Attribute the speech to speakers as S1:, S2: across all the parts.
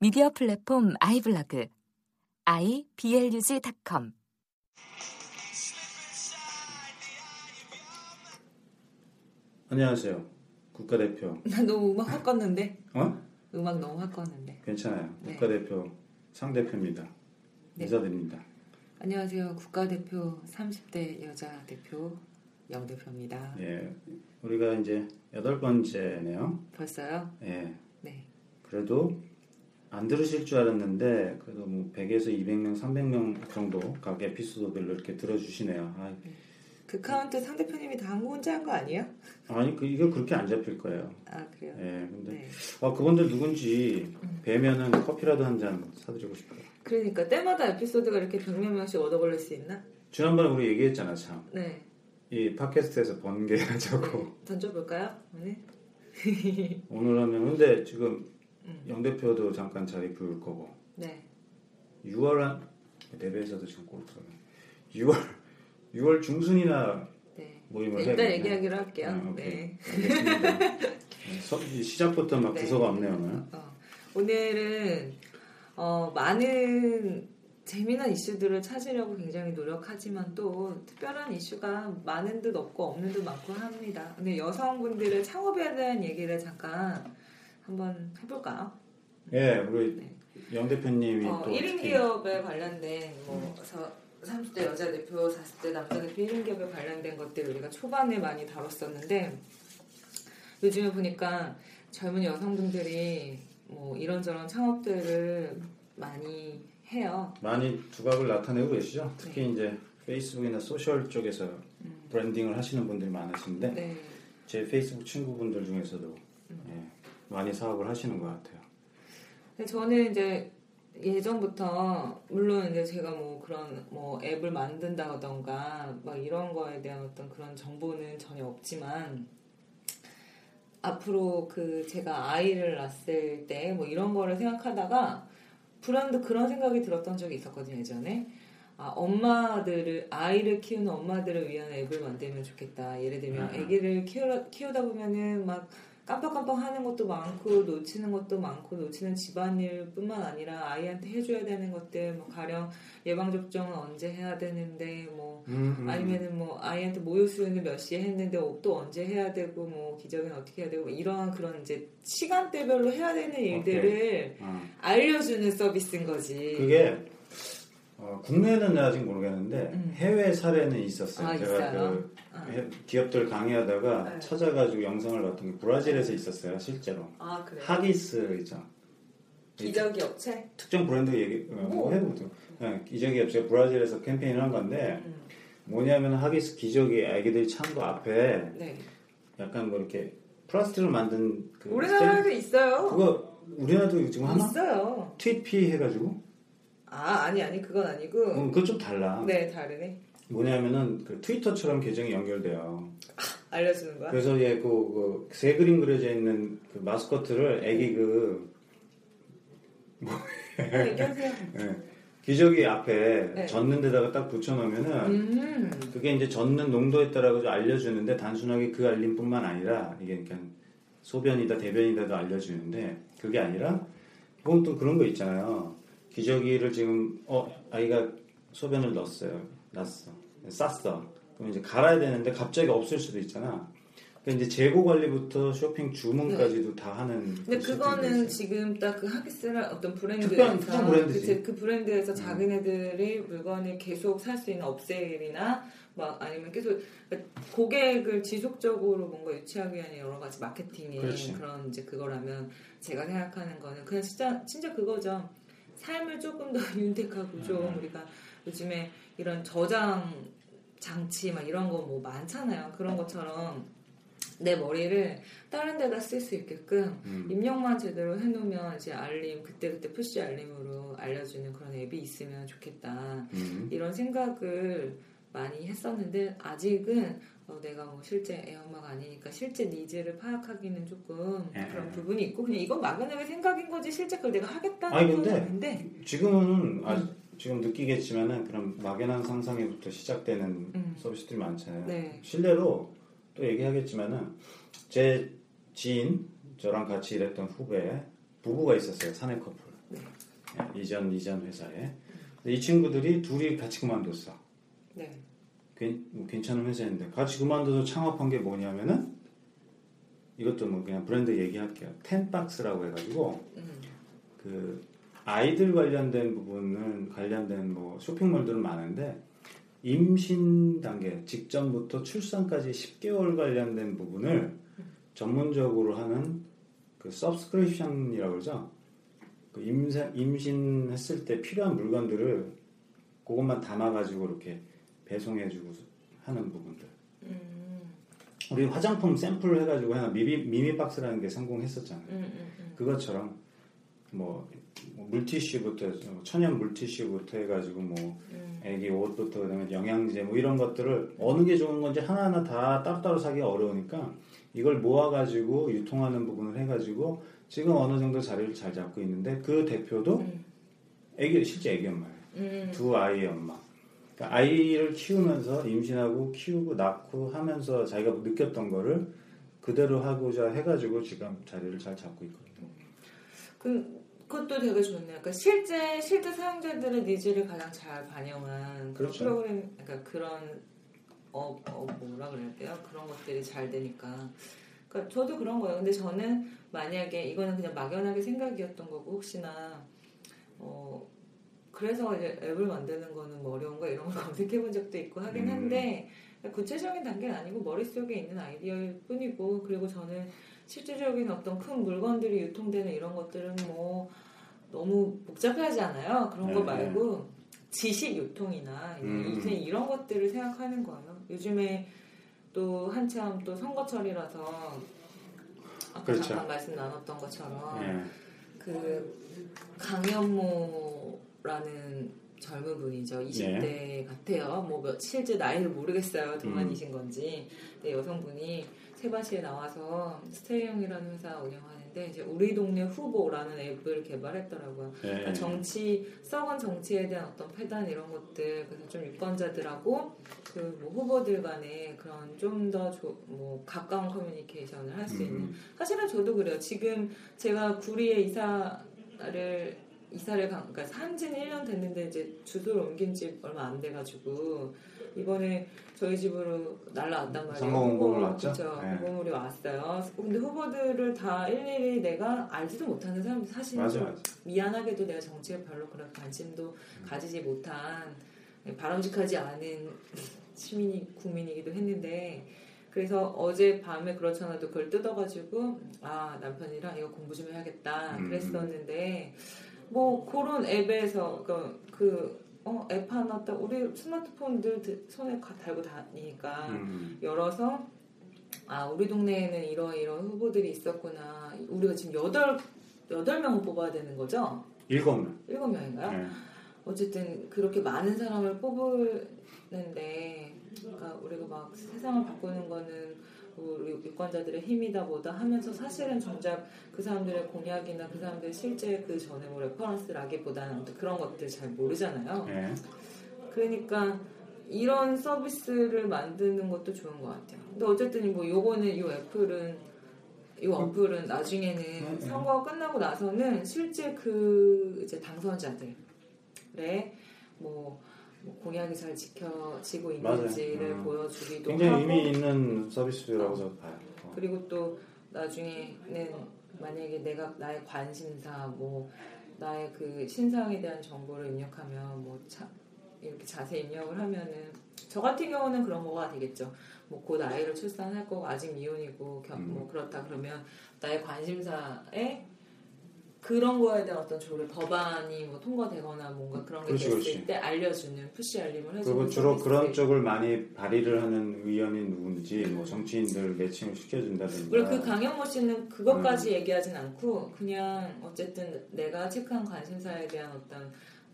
S1: 미디어 플랫폼 아이블로그 iblog.com
S2: 안녕하세요. 국가대표.
S3: 나 너무 음악 확 껐는데
S2: 어?
S3: 음악 너무 확 껐는데
S2: 괜찮아요.
S3: 네.
S2: 국가대표 상대표입니다.
S3: 네.
S2: 인사드립니다.
S3: 안녕하세요 국가대표 30대 여자 대표 영대표입니다
S2: 예, 우리가 이제 여덟 번째네요.
S3: 벌써요?
S2: 예,
S3: 네
S2: 그래도 안 들으실 줄 알았는데 그래도 뭐 100에서 200명, 300명 정도 각 에피소드별로 이렇게 들어주시네요. 아,
S3: 그 카운트 상대표님이 다 혼자 한 거 아니에요?
S2: 아니 그 이거 그렇게 안 잡힐 거예요.
S3: 아 그래요?
S2: 예, 근데
S3: 네
S2: 아 그분들 누군지 뵈면은 커피라도 한 잔 사드리고 싶어요.
S3: 그러니까 때마다 에피소드가 이렇게 100몇 명씩 얻어 걸릴 수 있나?
S2: 지난번에 우리 얘기했잖아 참.
S3: 네
S2: 이 팟캐스트에서 번개하자고.
S3: 네. 던져볼까요? 오늘?
S2: 오늘 하면 근데 지금
S3: 음.
S2: 영 대표도 잠깐 자리 비울 거고
S3: 네
S2: 6월 한 대배에서도 지금 골프가 6월 6월 중순이나
S3: 네.
S2: 모임을
S3: 일단
S2: 해야
S3: 얘기하기로 할게요
S2: 아.
S3: 네.
S2: 알겠습니다. 네, 서- 이 시작부터 막
S3: 네.
S2: 두서가 없네요 오늘.
S3: 어, 오늘은 어, 많은 재미난 이슈들을 찾으려고 굉장히 노력하지만 또 특별한 이슈가 많은 듯 없고 없는 듯 많고 합니다. 근데 여성분들의 창업에 대한 얘기를 잠깐 한번 해볼까요?
S2: 예, 우리
S3: 네.
S2: 영 대표님이
S3: 어,
S2: 또
S3: 1인
S2: 특히
S3: 기업에 관련된 뭐 서- 30대 여자 대표, 40대 남자 대표 1인 기업에 관련된 것들 우리가 초반에 많이 다뤘었는데 요즘에 보니까 젊은 여성분들이 뭐 이런저런 창업들을 많이 해요.
S2: 많이 두각을 나타내고 계시죠. 특히
S3: 네.
S2: 이제 페이스북이나 social 쪽에서 branding을 하시는 분들이 많으신데
S3: 네.
S2: 제 페이스북 친구분들 중에서도
S3: 음.
S2: 예, 많이 사업을 하시는 것 같아요.
S3: 저는 이제 예전부터 물론 이제 제가 뭐 그런 뭐 앱을 만든다던가 막 이런 거에 대한 어떤 그런 정보는 전혀 없지만 앞으로 그 제가 아이를 낳았을 때 뭐 이런 거를 생각하다가 불현듯 그런 생각이 들었던 적이 있었거든요 예전에 아 엄마들을 아이를 키우는 엄마들을 위한 앱을 만들면 좋겠다 예를 들면
S2: 음.
S3: 아기를 키우다, 키우다 보면은 막 깜빡깜빡 하는 것도 많고 놓치는 것도 많고 놓치는 집안일뿐만 아니라 아이한테 해줘야 되는 것들 뭐 가령 예방 접종은 언제 해야 되는데 뭐 아니면은 뭐 아이한테 모유 수유는 몇 시에 했는데 또 언제 해야 되고 뭐 기저귀는 어떻게 해야 되고 뭐 이러한 그런 이제 시간대별로 해야 되는 일들을
S2: 어.
S3: 알려주는 서비스인 거지.
S2: 그게 어, 국내는 아직 모르겠는데
S3: 음.
S2: 해외 사례는 있었어요.
S3: 아,
S2: 제가
S3: 있어요?
S2: 그
S3: 아.
S2: 해- 기업들 강의하다가
S3: 네.
S2: 찾아가지고 영상을 봤던 게 브라질에서 있었어요. 실제로
S3: 아 그래.
S2: 하기스 있죠.
S3: 기저귀 업체.
S2: 특정 브랜드 얘기 어,
S3: 오.
S2: 해보죠. 네, 기저귀 업체가 브라질에서 캠페인을 한 건데
S3: 음.
S2: 뭐냐면 하기스 기저귀 아기들이 찬거 앞에
S3: 네.
S2: 약간 뭐 이렇게 플라스틱으로 만든 그
S3: 우리나라에도 있어요.
S2: 그거 우리나라도 지금 하나?
S3: 있어요.
S2: 트윗피 해가지고
S3: 아 아니 아니 그건 아니고.
S2: 음, 그건 좀 달라.
S3: 네 다르네.
S2: 뭐냐면은 그 트위터처럼 계정이 연결돼요.
S3: 알려주는 거야.
S2: 그래서 얘그 새 그림 그려져 있는 그 마스코트를 애기 그
S3: 네, 얘기하세요.
S2: 예, 기저귀 앞에
S3: 네.
S2: 젖는 데다가 딱 붙여놓으면은
S3: 음.
S2: 그게 이제 젖는 농도에 따라 서 알려주는데 단순하게 그 알림뿐만 아니라 이게 그냥 소변이다 대변이다도 알려주는데 그게 아니라 그건 또 그런 거 있잖아요. 기저귀를 지금 어 아이가 소변을 넣었어요. 났어. 쌌어. 그럼 이제 갈아야 되는데 갑자기 없을 수도 있잖아. 그러니까 이제 재고 관리부터 쇼핑 주문까지도 다 하는.
S3: 근데
S2: 그
S3: 그거는. 지금 딱 그 하기스라 어떤 브랜드에서. 그, 그 브랜드에서
S2: 음.
S3: 자기네들이 물건을 계속 살 수 있는 업세일이나 막 아니면 계속 그러니까 고객을 지속적으로 뭔가 유치하기 위한 여러 가지 마케팅의
S2: 그렇지.
S3: 그런 이제 그거라면 제가 생각하는 거는 그냥 진짜 진짜 그거죠. 삶을 조금 더 윤택하고 좀
S2: 음.
S3: 우리가 요즘에 이런 저장 장치 막 이런 거 뭐 많잖아요. 그런 것처럼 내 머리를 다른 데다 쓸 수 있게끔
S2: 음.
S3: 입력만 제대로 해놓으면 이제 알림 그때그때 push 알림으로 알려주는 그런 앱이 있으면 좋겠다
S2: 음.
S3: 이런 생각을 많이 했었는데 아직은 어, 내가 뭐 실제 애엄마가 아니니까 실제 needs를 파악하기는 조금
S2: 예,
S3: 그런
S2: 예.
S3: 부분이 있고 그냥 이건 막연하게 생각인 거지 실제 그걸 내가 하겠다는
S2: 아니,
S3: 건
S2: 근데
S3: 아닌데
S2: 지금은 아, 지금 느끼겠지만은 그런 막연한 상상에부터 시작되는
S3: 음.
S2: 서비스들이 많잖아요.
S3: 네.
S2: 실례로 또 얘기하겠지만은 제 지인 저랑 같이 일했던 후배 부부가 있었어요 사내 커플
S3: 네.
S2: 예, 이전 이전 회사에 이 친구들이 둘이 같이 그만뒀어
S3: 네.
S2: 괜, 뭐 괜찮은 회사인데 같이 그만둬서 창업한 게 뭐냐면은 이것도 뭐 그냥 브랜드 얘기할게요 텐박스라고 해가지고
S3: 음.
S2: 그 아이들 관련된 부분은 관련된 뭐 쇼핑몰들은 많은데 임신 단계 직전부터 출산까지 10개월 관련된 부분을 전문적으로 하는 그 subscription이라고 그러죠. 그 임신, 임신했을 때 필요한 물건들을 그것만 담아가지고 이렇게 배송해주고 하는 부분들.
S3: 음.
S2: 우리 화장품 샘플 해가지고 하나 미미, 미미박스라는 게 성공했었잖아요.
S3: 음. 음. 음.
S2: 그것처럼 뭐, 뭐 물티슈부터 천연 물티슈부터 해가지고 뭐
S3: 음.
S2: 애기 옷부터 그다음에 영양제 뭐 이런 것들을 어느 게 좋은 건지 하나하나 다 따로따로 사기가 어려우니까 이걸 모아가지고 유통하는 부분을 해가지고 지금 어느 정도 자리를 잘 잡고 있는데 그 대표도
S3: 음.
S2: 애기 실제 애기 엄마예요.
S3: 음.
S2: 두 아이의 엄마. 그러니까 아이를 키우면서 임신하고 키우고 낳고 하면서 자기가 느꼈던 거를 그대로 하고자 해가지고 지금 자리를 잘 잡고 있거든요.
S3: 그, 그것도 되게 좋네요. 그러니까 실제 실제 사용자들의 needs를 가장 잘 반영한
S2: 그렇죠.
S3: 프로그램, 그러니까 그런 어, 어 뭐라 그래야 돼요? 그런 것들이 잘 되니까. 그러니까 저도 그런 거예요. 근데 저는 만약에 이거는 그냥 막연하게 생각이었던 거고 혹시나 어 그래서 이제 앱을 만드는 거는 뭐 어려운 거 이런 걸 검색해 본 적도 있고 하긴
S2: 음.
S3: 한데 구체적인 단계는 아니고 머릿속에 있는 아이디어일 뿐이고 그리고 저는 실질적인 어떤 큰 물건들이 유통되는 이런 것들은 뭐 너무 복잡하지 않아요. 그런 거
S2: 네,
S3: 말고 지식 유통이나
S2: 음.
S3: 이런 것들을 생각하는 거예요. 요즘에 또 한참 또 선거철이라서 아까
S2: 그렇죠.
S3: 잠깐 말씀 나눴던 것처럼
S2: 예.
S3: 그 강현모 라는 젊은 분이죠. 20대
S2: 네.
S3: 같아요. 뭐 몇- 실제 나이를 모르겠어요.
S2: 음.
S3: 동안이신 건지. 근데 여성분이 세바시에 나와서 스테이형이라는 회사 운영하는데 이제 우리 동네 후보라는 앱을 개발했더라고요.
S2: 예.
S3: 그러니까 정치 썩은 정치에 대한 어떤 패단 이런 것들 그래서 좀 유권자들하고 그 뭐 후보들 간에 그런 좀 더 뭐 가까운 커뮤니케이션을 할 수 있는
S2: 음.
S3: 사실은 저도 그래요. 지금 제가 구리에 이사를 이사를 간, 그러니까 산지는 1년 됐는데 이제 주소를 옮긴 지 얼마 안 돼가지고 이번에 저희 집으로 날라왔단 말이에요.
S2: 선거 공고물
S3: 후보,
S2: 왔죠?
S3: 그쵸.
S2: 네.
S3: 공고물이 왔어요. 근데 후보들을 다 일일이 내가 알지도 못하는 사람 사실
S2: 맞아.
S3: 미안하게도 내가 정치에 별로 그런 관심도 가지지 못한 바람직하지 않은 시민이 국민이기도 했는데 그래서 어제 밤에 그렇잖아도 그걸 뜯어가지고 아 남편이랑 이거 공부 좀 해야겠다
S2: 음.
S3: 그랬었는데 뭐 그런 앱에서 그그어앱 하나 딱 우리 스마트폰들 드- 손에 가- 달고 다니니까
S2: 음.
S3: 열어서 아 우리 동네에는 이런 이런 후보들이 있었구나 우리가 지금 여덟 여덟 명을 뽑아야 되는 거죠
S2: 일곱 명.
S3: 일곱 명인가요?
S2: 예.
S3: 어쨌든 그렇게 많은 사람을 뽑는데 그러니까 우리가 막 세상을 바꾸는 거는 우리 유권자들의 힘이다 보다 하면서 사실은 정작 그 사람들의 공약이나 그 사람들의 실제 그 전에 뭐 레퍼런스라기보다는 어떤 그런 것들 잘 모르잖아요.
S2: 예.
S3: 그러니까 이런 서비스를 만드는 것도 좋은 것 같아요. 근데 어쨌든 뭐 요거는 이 애플은 이 어플은 나중에는
S2: 음, 음.
S3: 선거가 끝나고 나서는 실제 그 이제 당선자들의 뭐, 뭐 공약이 잘 지켜지고 있는지를.
S2: 음.
S3: 보여주기도
S2: 굉장히
S3: 하고
S2: 의미 있는 서비스라고 저도 봐요. 어.
S3: 그리고 또 나중에는 만약에 내가 나의 관심사 뭐 나의 그 신상에 대한 정보를 입력하면 뭐 차, 이렇게 자세히 입력을 하면은 저 같은 경우는 그런 거가 되겠죠. 뭐 곧 아이를 출산할 거고 아직 미혼이고 겨-
S2: 음.
S3: 뭐 그렇다 그러면 나의 관심사에 그런 거에 대한 어떤 조례 법안이 뭐 통과되거나 뭔가 그런 게
S2: 그렇지,
S3: 됐을
S2: 그렇지.
S3: 때 알려주는 푸시 알림을 해주는
S2: 그리고 주로. 그런 쪽을 많이 발의를 하는 의원이 누군지 뭐 정치인들 매칭을 시켜준다든가
S3: 물론 그 강현모 씨는 그것까지 얘기하진 않고 그냥 어쨌든 내가 체크한 관심사에 대한 어떤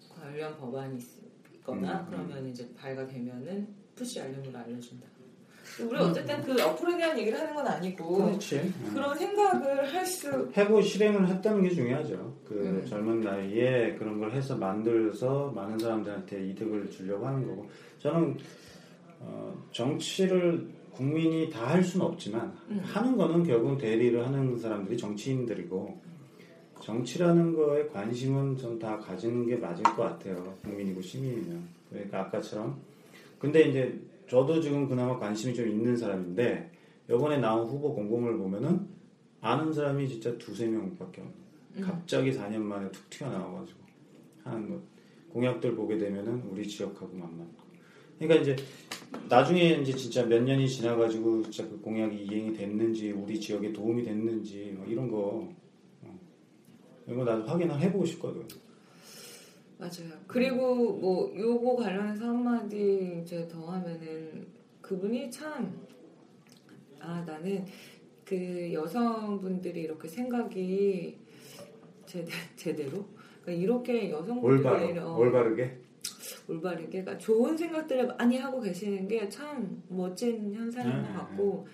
S3: 관련 법안이 있거나
S2: 음,
S3: 그러면 이제 발가 되면은 푸시 알림으로 알려준다. 우리 어쨌든 그 어플에 대한 얘기를 하는 건 아니고
S2: 그렇지. 음.
S3: 그런 생각을 할 수
S2: 해고 실행을 했다는 게 중요하죠. 그
S3: 음.
S2: 젊은 나이에 그런 걸 해서 만들어서 많은 사람들한테 이득을 주려고 하는 거고 저는 어, 정치를 국민이 다 할 수는 없지만
S3: 음.
S2: 하는 거는 결국은 대리를 하는 사람들이 정치인들이고 정치라는 거에 관심은 전 다 가지는 게 맞을 것 같아요. 국민이고 시민이면. 그러니까 아까처럼. 근데 이제 저도 지금 그나마 관심이 좀 있는 사람인데 이번에 나온 후보 공고문을 보면은 아는 사람이 진짜 두세 명밖에 없는
S3: 음.
S2: 갑자기 4년 만에 툭 튀어나와가지고 하는 것. 공약들 보게 되면은 우리 지역하고 만맞고. 그러니까 이제 나중에 이제 진짜 몇 년이 지나가지고 진짜 그 공약이 이행이 됐는지 우리 지역에 도움이 됐는지 뭐 이런 거. 어, 이런 거 나도 확인을 해보고 싶거든.
S3: 맞아요. 그리고 뭐 요거 관련해서 한마디 이제 더 하면은 그분이 참 아 나는 그 여성분들이 이렇게 생각이 제대, 제대로? 그러니까 이렇게 여성분들이
S2: 올바로
S3: 어,
S2: 올바르게?
S3: 올바르게? 그러니까 좋은 생각들을 많이 하고 계시는 게 참 멋진 현상인
S2: 음,
S3: 것 같고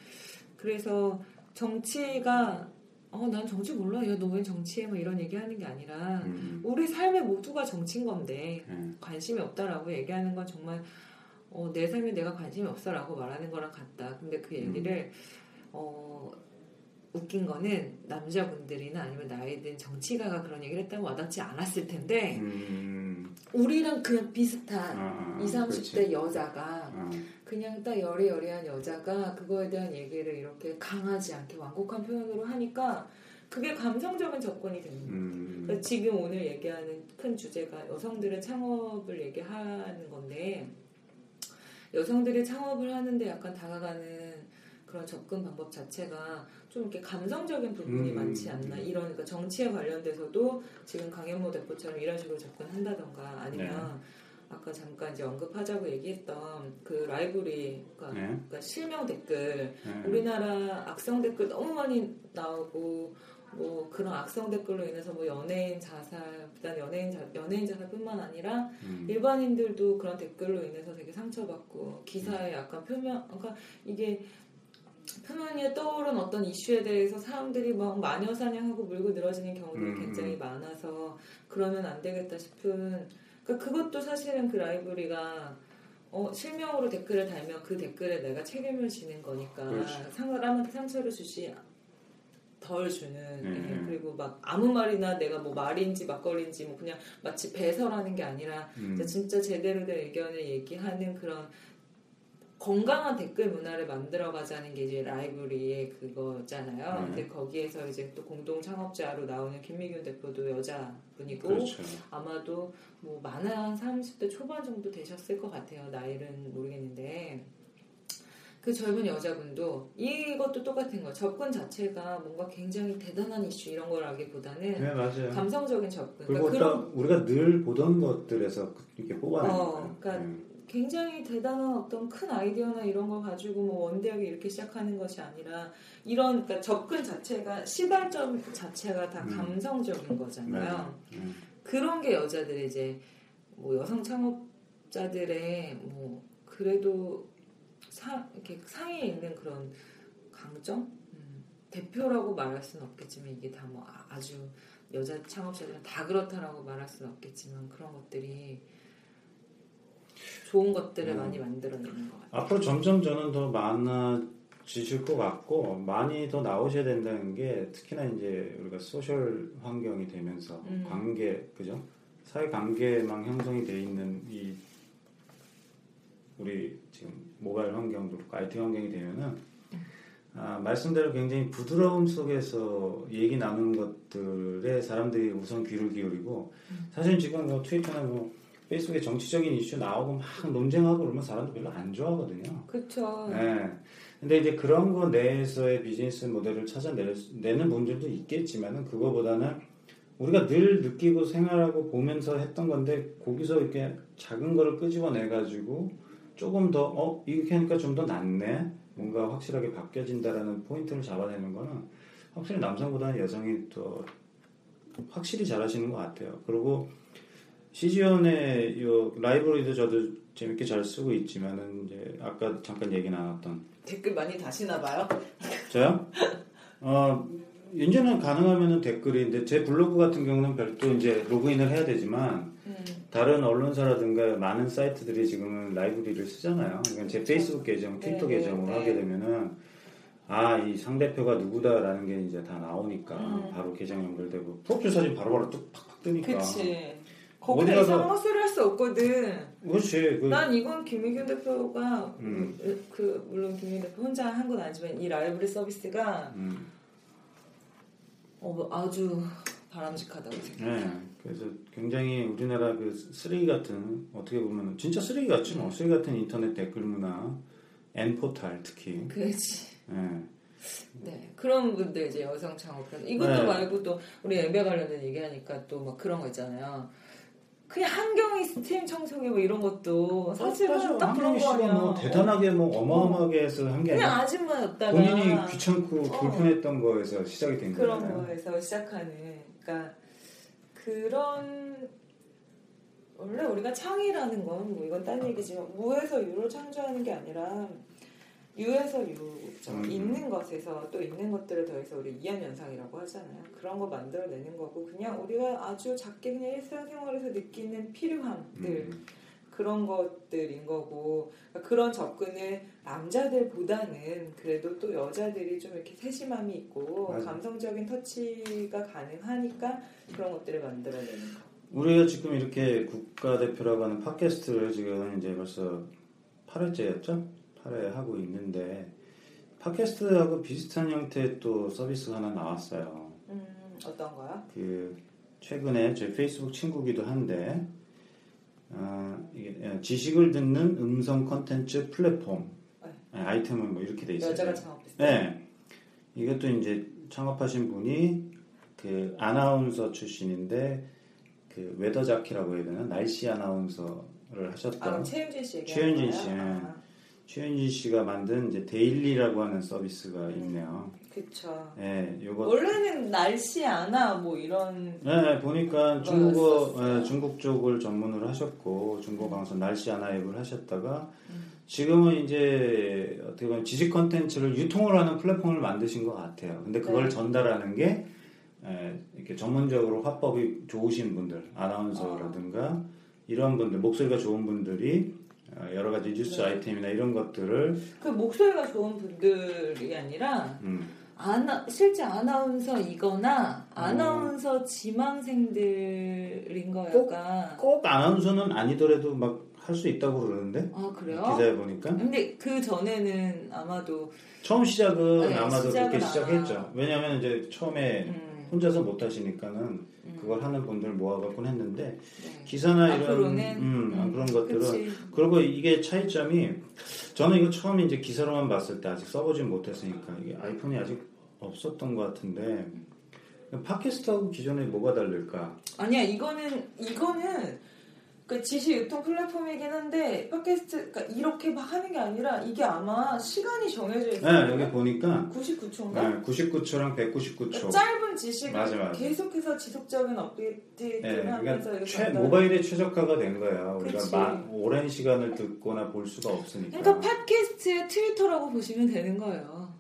S3: 그래서 정치가 어 난 정치 몰라. 야 너 왜 정치해? 뭐 이런 얘기 하는 게 아니라
S2: 음,
S3: 우리 삶의 모두가 정치인 건데
S2: 음,
S3: 관심이 없다라고 얘기하는 건 정말 어, 내 삶에 내가 관심이 없어라고 말하는 거랑 같다. 근데 그 얘기를 어, 웃긴 거는 남자분들이나 아니면 나이 든 정치가가 그런 얘기를 했다면 와닿지 않았을 텐데
S2: 음,
S3: 우리랑 그냥 비슷한
S2: 아, 아,
S3: 20, 30대
S2: 그렇지.
S3: 여자가
S2: 아,
S3: 그냥 딱 여리여리한 여자가 그거에 대한 얘기를 이렇게 강하지 않게 완곡한 표현으로 하니까 그게 감성적인 접근이 되는 거예요.
S2: 음,
S3: 그러니까 지금 오늘 얘기하는 큰 주제가 여성들의 창업을 얘기하는 건데 여성들이 창업을 하는데 약간 다가가는 그런 접근 방법 자체가 좀 이렇게 감성적인 부분이
S2: 음.
S3: 많지 않나 이런 그러니까 정치에 관련돼서도 지금 강현모 대표처럼 이런 식으로 접근한다던가 아니면
S2: 네.
S3: 아까 잠깐 이제 언급하자고 얘기했던 그 라이브리가
S2: 네.
S3: 그러니까 실명 댓글
S2: 네.
S3: 우리나라 악성 댓글 너무 많이 나오고 뭐 그런 악성 댓글로 인해서 뭐 연예인 자살, 비단 연예인 자, 연예인 자살뿐만 아니라
S2: 음,
S3: 일반인들도 그런 댓글로 인해서 되게 상처받고 기사에 약간 표면, 그러니까 이게 위에 떠오른 어떤 이슈에 대해서 사람들이 막 마녀 사냥하고 물고 늘어지는 경우들이
S2: 음,
S3: 굉장히 많아서 그러면 안 되겠다 싶은 그러니까 그것도 사실은 그 라이브리가 어, 실명으로 댓글을 달면 그 댓글에 내가 책임을 지는 거니까
S2: 그렇죠.
S3: 사람한테 상처를 주시 덜 주는
S2: 네.
S3: 예, 그리고 막 아무 말이나 내가 뭐 말인지 막걸리인지 뭐 그냥 마치 배설하는 게 아니라
S2: 음,
S3: 진짜 제대로 된 의견을 얘기하는 그런 건강한 댓글 문화를 만들어가자는 게 이제 라이브리의 그거잖아요.
S2: 네.
S3: 근데 거기에서 이제 또 공동 창업자로 나오는 김미균 대표도 여자분이고
S2: 그렇죠.
S3: 아마도 뭐 많아 한 30대 초반 정도 되셨을 것 같아요. 나이는 모르겠는데 그 젊은 여자분도 이것도 똑같은 거예요. 접근 자체가 뭔가 굉장히 대단한 이슈 이런 걸 하기보다는
S2: 네 맞아요.
S3: 감성적인 접근.
S2: 그리고
S3: 그러니까
S2: 어떤 우리가 늘 보던 것들에서 이렇게 뽑아내는
S3: 어,
S2: 거예요.
S3: 그러니까
S2: 네.
S3: 굉장히 대단한 어떤 큰 아이디어나 이런 걸 가지고 뭐 원대하게 이렇게 시작하는 것이 아니라 이런 그러니까 접근 자체가 시발점 자체가 다
S2: 음.
S3: 감성적인 거잖아요.
S2: 맞아요. 음.
S3: 그런 게 여자들의 이제 뭐 여성 창업자들의 뭐 그래도 사, 이렇게 상위에 있는 그런 강점 음, 대표라고 말할 수는 없겠지만 이게 다 뭐 아주 여자 창업자들은 다 그렇다라고 말할 수는 없겠지만 그런 것들이 좋은 것들을
S2: 음.
S3: 많이 만들어내는 것 같아요.
S2: 앞으로 점점 저는 더 많아지실 것 같고 많이 더 나오셔야 된다는 게 특히나 이제 우리가 소셜 환경이 되면서
S3: 음.
S2: 관계 그죠 사회 관계망 형성이 돼 있는 이 우리 지금 모바일 환경도 그렇고 IT 환경이 되면은 아, 말씀대로 굉장히 부드러움 속에서 얘기 나누는 것들에 사람들이 우선 귀를 기울이고 사실 지금 뭐 트위터나 뭐 페이스북에 정치적인 이슈 나오고 막 논쟁하고 그러면 사람들 별로 안 좋아하거든요.
S3: 그렇죠.
S2: 네. 근데 이제 그런 거 내에서의 비즈니스 모델을 찾아내는 분들도 있겠지만은 그거보다는 우리가 늘 느끼고 생활하고 보면서 했던 건데 거기서 이렇게 작은 거를 끄집어내 가지고 조금 더 어 이렇게 하니까 좀 더 낫네 뭔가 확실하게 바뀌어진다라는 포인트를 잡아내는 거는 확실히 남성보다는 여성이 더 확실히 잘하시는 것 같아요. 그리고 시지연의 요 라이브러리도 저도 재밌게 잘 쓰고 있지만은 이제 아까 잠깐 얘기 나눴던
S3: 댓글 많이 다시나 봐요.
S2: 저요? 어, 이제는 가능하면은 댓글인데 제 블로그 같은 경우는 별도 이제 로그인을 해야 되지만
S3: 음.
S2: 다른 언론사라든가 많은 사이트들이 지금은 라이브러리를 쓰잖아요. 그러니까 제 페이스북 계정, 트위터
S3: 네,
S2: 계정으로
S3: 네.
S2: 하게 되면은 아, 이 상대표가 누구다라는 게 이제 다 나오니까
S3: 음.
S2: 바로 계정 연결되고 프로필 사진 바로바로 뚝 팍팍 뜨니까.
S3: 그치. 거기다
S2: 어디 가서-
S3: 이상한 헛소리 할수 없거든.
S2: 그렇지. 그,
S3: 난 이건 김의균 대표가
S2: 음.
S3: 그 물론 김의균 대표 혼자 한 건 아니지만 이 라이브러리 서비스가
S2: 음.
S3: 어, 아주 바람직하다고 생각해.
S2: 네, 그래서 굉장히 우리나라 그 쓰레기 같은 어떻게 보면 진짜 쓰레기 같지 뭐 쓰레기 같은 인터넷 댓글 문화, N 포탈 특히.
S3: 그렇지.
S2: 네.
S3: 네 그런 분들 이제 여성 창업자 이것도
S2: 네.
S3: 말고 또 우리 엠베 관련된 얘기하니까 또 막 그런 거 있잖아요. 그냥 한경이 스팀 청소기 뭐 이런 것도 사실은
S2: 사실
S3: 딱 그런
S2: 한경희 씨가
S3: 거야.
S2: 뭐 대단하게 뭐 어마어마하게 해서 한게
S3: 그냥
S2: 아니라
S3: 아줌마였다가
S2: 본인이 귀찮고
S3: 어.
S2: 불편했던 거에서 시작이 된
S3: 그런
S2: 거잖아요.
S3: 거에서 시작하는 그러니까 그런 원래 우리가 창의라는 건 뭐 이건 딴 얘기지만 무에서 유를 창조하는 게 아니라 유에서 유죠
S2: 음.
S3: 있는 것에서 또 있는 것들을 더해서 우리 이한 현상이라고 하잖아요 그런 거 만들어내는 거고 그냥 우리가 아주 작게 그냥 일상생활에서 느끼는 필요함들
S2: 음.
S3: 그런 것들인 거고 그러니까 그런 접근을 남자들보다는 그래도 또 여자들이 좀 이렇게 세심함이 있고
S2: 맞아.
S3: 감성적인 터치가 가능하니까 그런 것들을 만들어내는 거.
S2: 우리가 지금 이렇게 국가대표라고 하는 팟캐스트를 지금 이제 벌써 8회째였죠? 8회 하고 있는데 팟캐스트하고 비슷한 형태의 또 서비스가 하나 나왔어요.
S3: 음, 어떤 거요?
S2: 그 최근에 제 페이스북 친구기도 한데 아, 이게 예, 지식을 듣는 음성 컨텐츠 플랫폼
S3: 네.
S2: 예, 아이템은 뭐 이렇게 돼 있어요.
S3: 여자가 창업했어요.
S2: 네. 이것도 이제 창업하신 분이 그 아나운서 출신인데 그 weather jockey라고 해야 되나 날씨 아나운서를
S3: 아,
S2: 하셨던
S3: 그럼 최윤진 씨 얘기하는
S2: 최윤진? 씨.
S3: 아,
S2: 최윤진 씨가 만든 이제 데일리라고 하는 서비스가 있네요.
S3: 그쵸.
S2: 예, 요거
S3: 원래는 날씨 아나 뭐 이런
S2: 네, 보니까 중국어. 예, 중국 쪽을 전문으로 하셨고 중국 방송 날씨 아나운서를 하셨다가
S3: 음.
S2: 지금은 이제 어떻게 보면 지식 컨텐츠를 유통을 하는 플랫폼을 만드신 것 같아요. 근데 그걸
S3: 네.
S2: 전달하는 게 에, 이렇게 전문적으로 화법이 좋으신 분들, 아나운서라든가 이런 분들, 목소리가 좋은 분들이 어, 여러 가지 뉴스
S3: 네.
S2: 아이템이나 이런 것들을
S3: 그 목소리가 좋은 분들이 아니라
S2: 음,
S3: 아나, 실제 아나운서이거나
S2: 음.
S3: 아나운서 지망생들인 거
S2: 꼭- 꼭 아나운서는 아니더라도 막 할 수 있다고 그러는데
S3: 아 그래요?
S2: 기사에 보니까
S3: 근데 그 전에는 아마도
S2: 처음 시작은
S3: 네,
S2: 아마도
S3: 시작은
S2: 그렇게 시작했죠. 왜냐하면 이제 처음에
S3: 음,
S2: 혼자서 못 하시니까는
S3: 음,
S2: 그걸 하는 분들 모아갖고 했는데
S3: 네.
S2: 기사나 이런
S3: 앞으로는
S2: 음,
S3: 음,
S2: 그런 것들은
S3: 그치.
S2: 그리고 이게 차이점이 저는 이거 처음 이제 기사로만 봤을 때 아직 써보진 못했으니까 이게 아이폰이 아직 없었던 것 같은데 팟캐스트하고 기존에 뭐가 다를까?
S3: 아니야 이거는 이거는 그 지식 유통 플랫폼이긴 한데 팟캐스트 그러니까 이렇게 막 하는 게 아니라 이게 아마 시간이 정해져
S2: 네,
S3: 있어요.
S2: 여기 보니까
S3: 99초인가?
S2: 네, 99초랑 199초.
S3: 짧은 지식을
S2: 맞아, 맞아.
S3: 계속해서 지속적인 업데이트를
S2: 네,
S3: 하면서
S2: 그러니까
S3: 이렇게
S2: 최, 모바일에 최적화가 된 거야. 우리가. 마- 오랜 시간을 듣거나 볼 수가 없으니까.
S3: 그러니까 팟캐스트의 트위터라고 보시면 되는 거예요.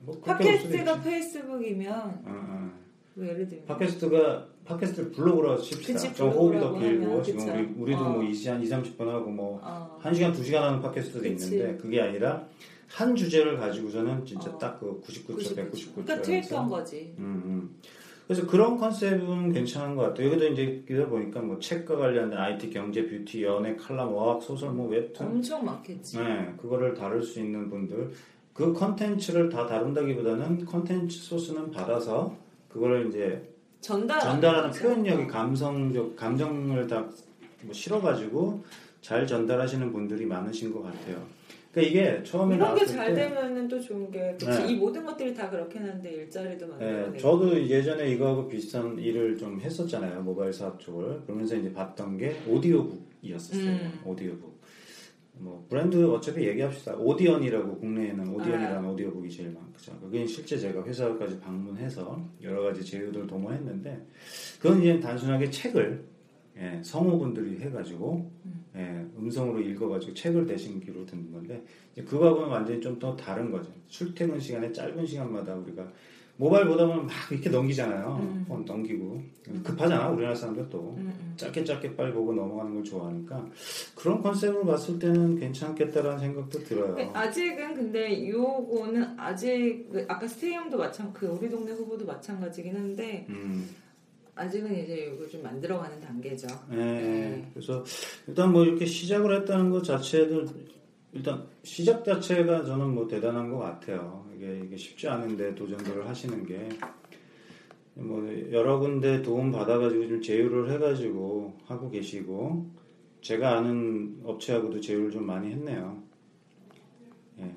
S2: 뭐
S3: 팟캐스트가. 페이스북이면
S2: 어, 어.
S3: 뭐 예를 들면
S2: 팟캐스트가 팟캐스트를 블로그로 칩시다.
S3: 그치,
S2: 좀 호흡이 더 길고 지금. 우리 우리도
S3: 어.
S2: 뭐 20, 한 2, 30분 하고 뭐
S3: 어,
S2: 1시간, 2시간 하는 팟캐스트도
S3: 그치.
S2: 있는데 그게 아니라 한 주제를 가지고서는 진짜
S3: 어.
S2: 딱그 99초,
S3: 99초.
S2: 199초.
S3: 그러니까 트위터한 거지.
S2: 음, 음. 그래서 그런 컨셉은 괜찮은 것 같아요. 여기도 이제 기사 보니까 뭐 책과 관련된 IT, 경제, 뷰티, 연애, 칼럼, 어학, 소설, 뭐 웹툰,
S3: 엄청 많겠지.
S2: 네, 그거를 다룰 수 있는 분들 그 컨텐츠를 다 다룬다기보다는 컨텐츠 소스는 받아서 그거를 이제
S3: 전달
S2: 전달하는 표현력이 감성적 감정을 다 뭐 실어가지고 잘 전달하시는 분들이 많으신 것 같아요. 그러니까 이게 처음에
S3: 이런
S2: 게잘때
S3: 되면은 또 좋은 게 그치
S2: 네.
S3: 이 모든 것들이 다 그렇긴 한데 일자리도 만들어내고
S2: 네, 저도 예전에 이거하고 비슷한 일을 좀 했었잖아요. 모바일 사업 쪽을. 그러면서 이제 봤던 게 오디오북이었었어요.
S3: 음.
S2: 오디오북. 뭐 브랜드 어차피 얘기합시다. 오디언이라고 국내에는 오디언이라는
S3: 아.
S2: 오디오북이 제일 많죠. 그게 실제 제가 회사까지 방문해서 여러 가지 제휴들 도모했는데 그건 이제 단순하게 책을 예, 성우분들이 해가지고 예, 음성으로 읽어가지고 책을 대신 귀로 듣는 건데 그거하고는 완전히 좀 더 다른 거죠. 출퇴근 시간에 짧은 시간마다 우리가 모바일 보다 보면 막 이렇게 넘기잖아요.
S3: 음.
S2: 폰 넘기고 급하잖아 우리나라 사람들 또
S3: 음, 음.
S2: 짧게 짧게 빨리 보고 넘어가는 걸 좋아하니까 그런 컨셉으로 봤을 때는 괜찮겠다라는 생각도 들어요.
S3: 그 아직은 근데 요거는 아직 그 아까 스테이형도 마찬 그 우리 동네 후보도 마찬가지긴 한데
S2: 음,
S3: 아직은 이제 이거 좀 만들어가는 단계죠.
S2: 예,
S3: 네.
S2: 그래서 일단 뭐 이렇게 시작을 했다는 것 자체도 일단 시작 자체가 저는 뭐 대단한 것 같아요. 이게 이게 쉽지 않은데 도전들을 하시는 게. 뭐 여러 군데 도움 받아가지고 좀 제휴를 해가지고 하고 계시고 제가 아는 업체하고도 제휴를 좀 많이 했네요. 예.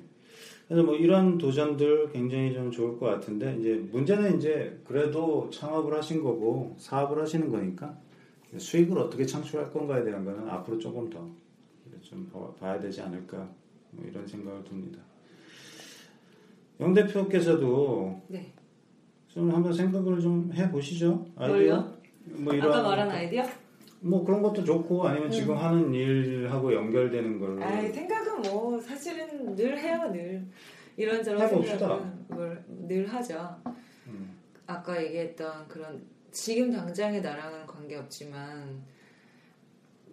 S2: 그래서 뭐 이런 도전들 굉장히 좀 좋을 것 같은데 이제 문제는 이제 그래도 창업을 하신 거고 사업을 하시는 거니까 수익을 어떻게 창출할 건가에 대한 거는 앞으로 조금 더 좀 봐야 되지 않을까 뭐 이런 생각을 듭니다. 영 대표께서도
S3: 네.
S2: 좀 한번 생각을 좀 해보시죠.
S3: 뭘요?
S2: 뭐 이런
S3: 아까 말한 아이디어?
S2: 뭐 그런 것도 좋고 아니면 지금 하는 일하고 연결되는 걸로
S3: 아 생각은 뭐 사실은 늘 해요 늘 이런저런. 생각을 늘 하죠.
S2: 음.
S3: 아까 얘기했던 그런 지금 당장의 나랑은 관계 없지만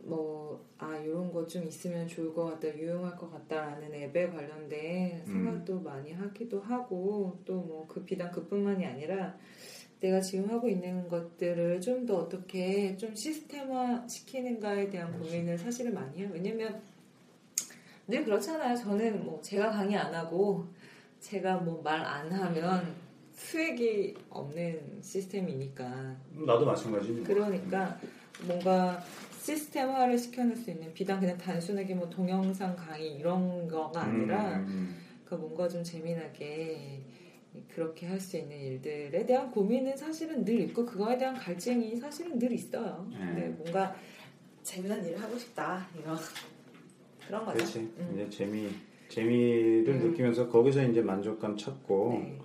S3: 뭐아 이런 거 좀 있으면 좋을 것 같다 유용할 것 같다라는 앱에 관련된 생각도 많이 하기도 하고 또 뭐 그 비단 그뿐만이 아니라 내가 지금 하고 있는 것들을 좀 더 어떻게 좀 시스템화 시키는가에 대한 고민을 사실은 많이 해요. 왜냐면 늘 그렇잖아요. 저는 뭐 제가 강의 안 하고 제가 뭐 말 안 하면 수익이 없는 시스템이니까.
S2: 나도 마찬가지죠.
S3: 그러니까 뭔가 시스템화를 시켜놓을 수 있는 비단 그냥 단순하게 뭐 동영상 강의 이런 거가 아니라
S2: 음,
S3: 그 뭔가 좀 재미나게 그렇게 할 수 있는 일들에 대한 고민은 사실은 늘 있고 그거에 대한 갈증이 사실은 늘 있어요.
S2: 네.
S3: 근데 뭔가 재미난 일을 하고 싶다 이런 그런 거죠.
S2: 그렇지.
S3: 음.
S2: 이제 재미 재미를
S3: 음.
S2: 느끼면서 거기서 이제 만족감 찾고
S3: 네.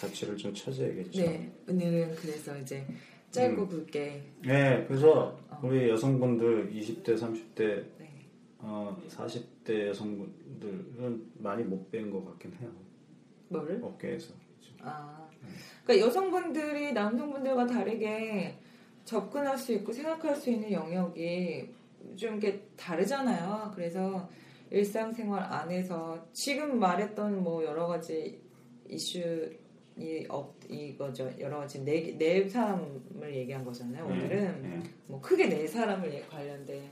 S2: 가치를 좀 찾아야겠죠.
S3: 네, 오늘은 그래서 이제 짧고
S2: 음.
S3: 굵게
S2: 네, 그래서
S3: 어.
S2: 우리 여성분들 20대, 30대,
S3: 네.
S2: 어, 40대 여성분들은 많이 못뵌것 같긴 해요.
S3: 뭐를?
S2: 업계에서.
S3: 아, 그러니까 여성분들이 남성분들과 다르게 접근할 수 있고 생각할 수 있는 영역이 좀 이렇게 다르잖아요. 그래서 일상생활 안에서 지금 말했던 뭐 여러 가지 이슈 이없 이거죠. 여러 가지 네, 네 사람을 얘기한 거잖아요. 오늘은
S2: 네, 네.
S3: 뭐 크게 네 사람을 얘- 관련된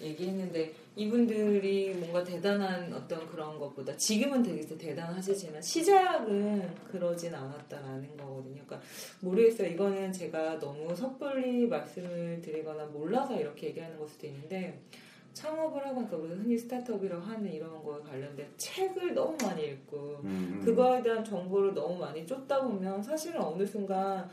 S3: 얘기했는데 이분들이 뭔가 대단한 어떤 그런 것보다 지금은 되게 대단하시지만 시작은 그러진 않았다라는 거거든요. 그러니까 모르겠어요. 이거는 제가 너무 섣불리 말씀을 드리거나 몰라서 이렇게 얘기하는 걸 수도 있는데 창업을 그러니까 우리가 흔히 스타트업이라고 하는 이런 거에 관련된 책을 너무 많이 읽고
S2: 음, 음.
S3: 그거에 대한 정보를 너무 많이 쫓다 보면 사실은 어느 순간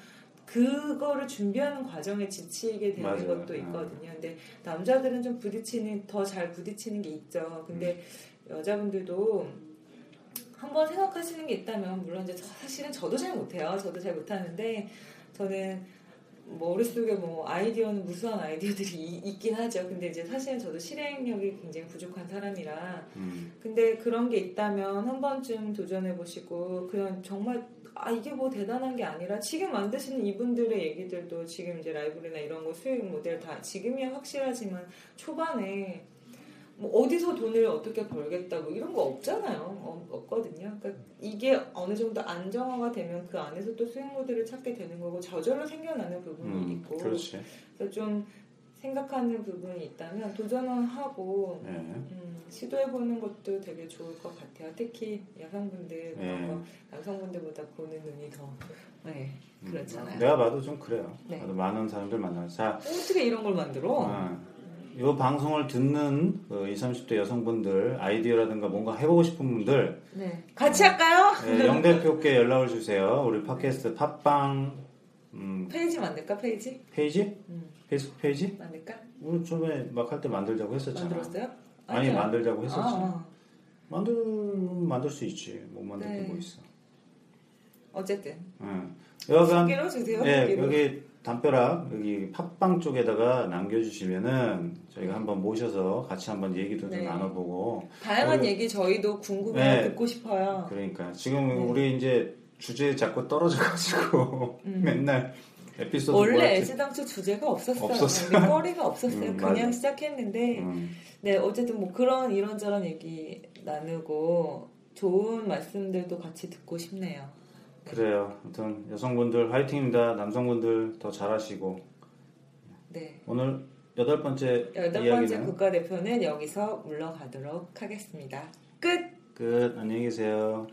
S3: 그거를 준비하는 과정에 지치게 되는
S2: 맞아요.
S3: 것도 있거든요. 근데 남자들은 좀 부딪히는 더 잘 부딪히는 게 있죠. 근데
S2: 음.
S3: 여자분들도 한번 생각하시는 게 있다면 물론 이제 저- 사실은 저도 잘 못해요. 저도 잘 못하는데 저는 머릿속에 뭐 아이디어는 무수한 아이디어들이 이- 있긴 하죠. 근데 이제 사실은 저도 실행력이 굉장히 부족한 사람이라
S2: 음,
S3: 근데 그런 게 있다면 한 번쯤 도전해 보시고 그냥 정말 아 이게 뭐 대단한 게 아니라 지금 만드시는 이분들의 얘기들도 지금 이제 라이브리나 이런 거 수익 모델 다 지금이야 확실하지만 초반에 뭐 어디서 돈을 어떻게 벌겠다고 이런 거 없잖아요. 어, 없거든요. 그러니까 이게 어느 정도 안정화가 되면 그 안에서 또 수익 모델을 찾게 되는 거고 저절로 생겨나는 부분이
S2: 음,
S3: 있고
S2: 그렇지.
S3: 그래서 좀 생각하는 부분이 있다면 도전을 하고
S2: 네.
S3: 음, 시도해보는 것도 되게 좋을 것 같아요. 특히 여성분들
S2: 네.
S3: 거 남성분들보다 보는 눈이 더 네,
S2: 음,
S3: 그렇잖아요.
S2: 내가 봐도 좀 그래요.
S3: 네.
S2: 나도 많은 사람들 만나서 자,
S3: 어떻게 이런 걸 만들어?
S2: 어, 이 방송을 듣는 그 20, 30대 여성분들 아이디어라든가 뭔가 해보고 싶은 분들
S3: 네. 같이 할까요?
S2: 네, 영 대표께 연락을 주세요. 우리 팟캐스트 팟빵 음,
S3: 페이지 만들까 페이지?
S2: 페이지?
S3: 음.
S2: 페이스북 페이지?
S3: 만들까?
S2: 우리 처음에 막 할 때 만들자고 했었잖아.
S3: 만들었어요?
S2: 아니
S3: 아니요.
S2: 만들자고 했었지.
S3: 아, 아.
S2: 만들 만들 수 있지. 못 만들 게
S3: 네.
S2: 뭐 있어.
S3: 어쨌든
S2: 응.
S3: 연락 주세요.
S2: 네,
S3: 끼로.
S2: 여기 담벼락 여기 팟빵 쪽에다가 남겨주시면은 저희가 한번 모셔서 같이 한번 얘기도 좀
S3: 네.
S2: 나눠보고
S3: 다양한
S2: 여기-
S3: 얘기 저희도 궁금해
S2: 네.
S3: 듣고 싶어요.
S2: 그러니까 지금
S3: 네.
S2: 우리 이제 주제 자꾸 떨어져가지고
S3: 음.
S2: 맨날 에피소드
S3: 원래? 애시당초 주제가 없었어요.
S2: 없었어요.
S3: 거리가 없었어요.
S2: 음,
S3: 그냥
S2: 맞아.
S3: 시작했는데
S2: 음,
S3: 네 어쨌든 뭐 그런 이런저런 얘기 나누고 좋은 말씀들도 같이 듣고 싶네요.
S2: 그래요. 아무튼 여성분들 화이팅입니다. 남성분들 더 잘하시고
S3: 네
S2: 오늘 여덟 번째
S3: 여덟 번째 국가대표는 여기서 물러가도록 하겠습니다. 끝.
S2: 끝. 안녕히 계세요.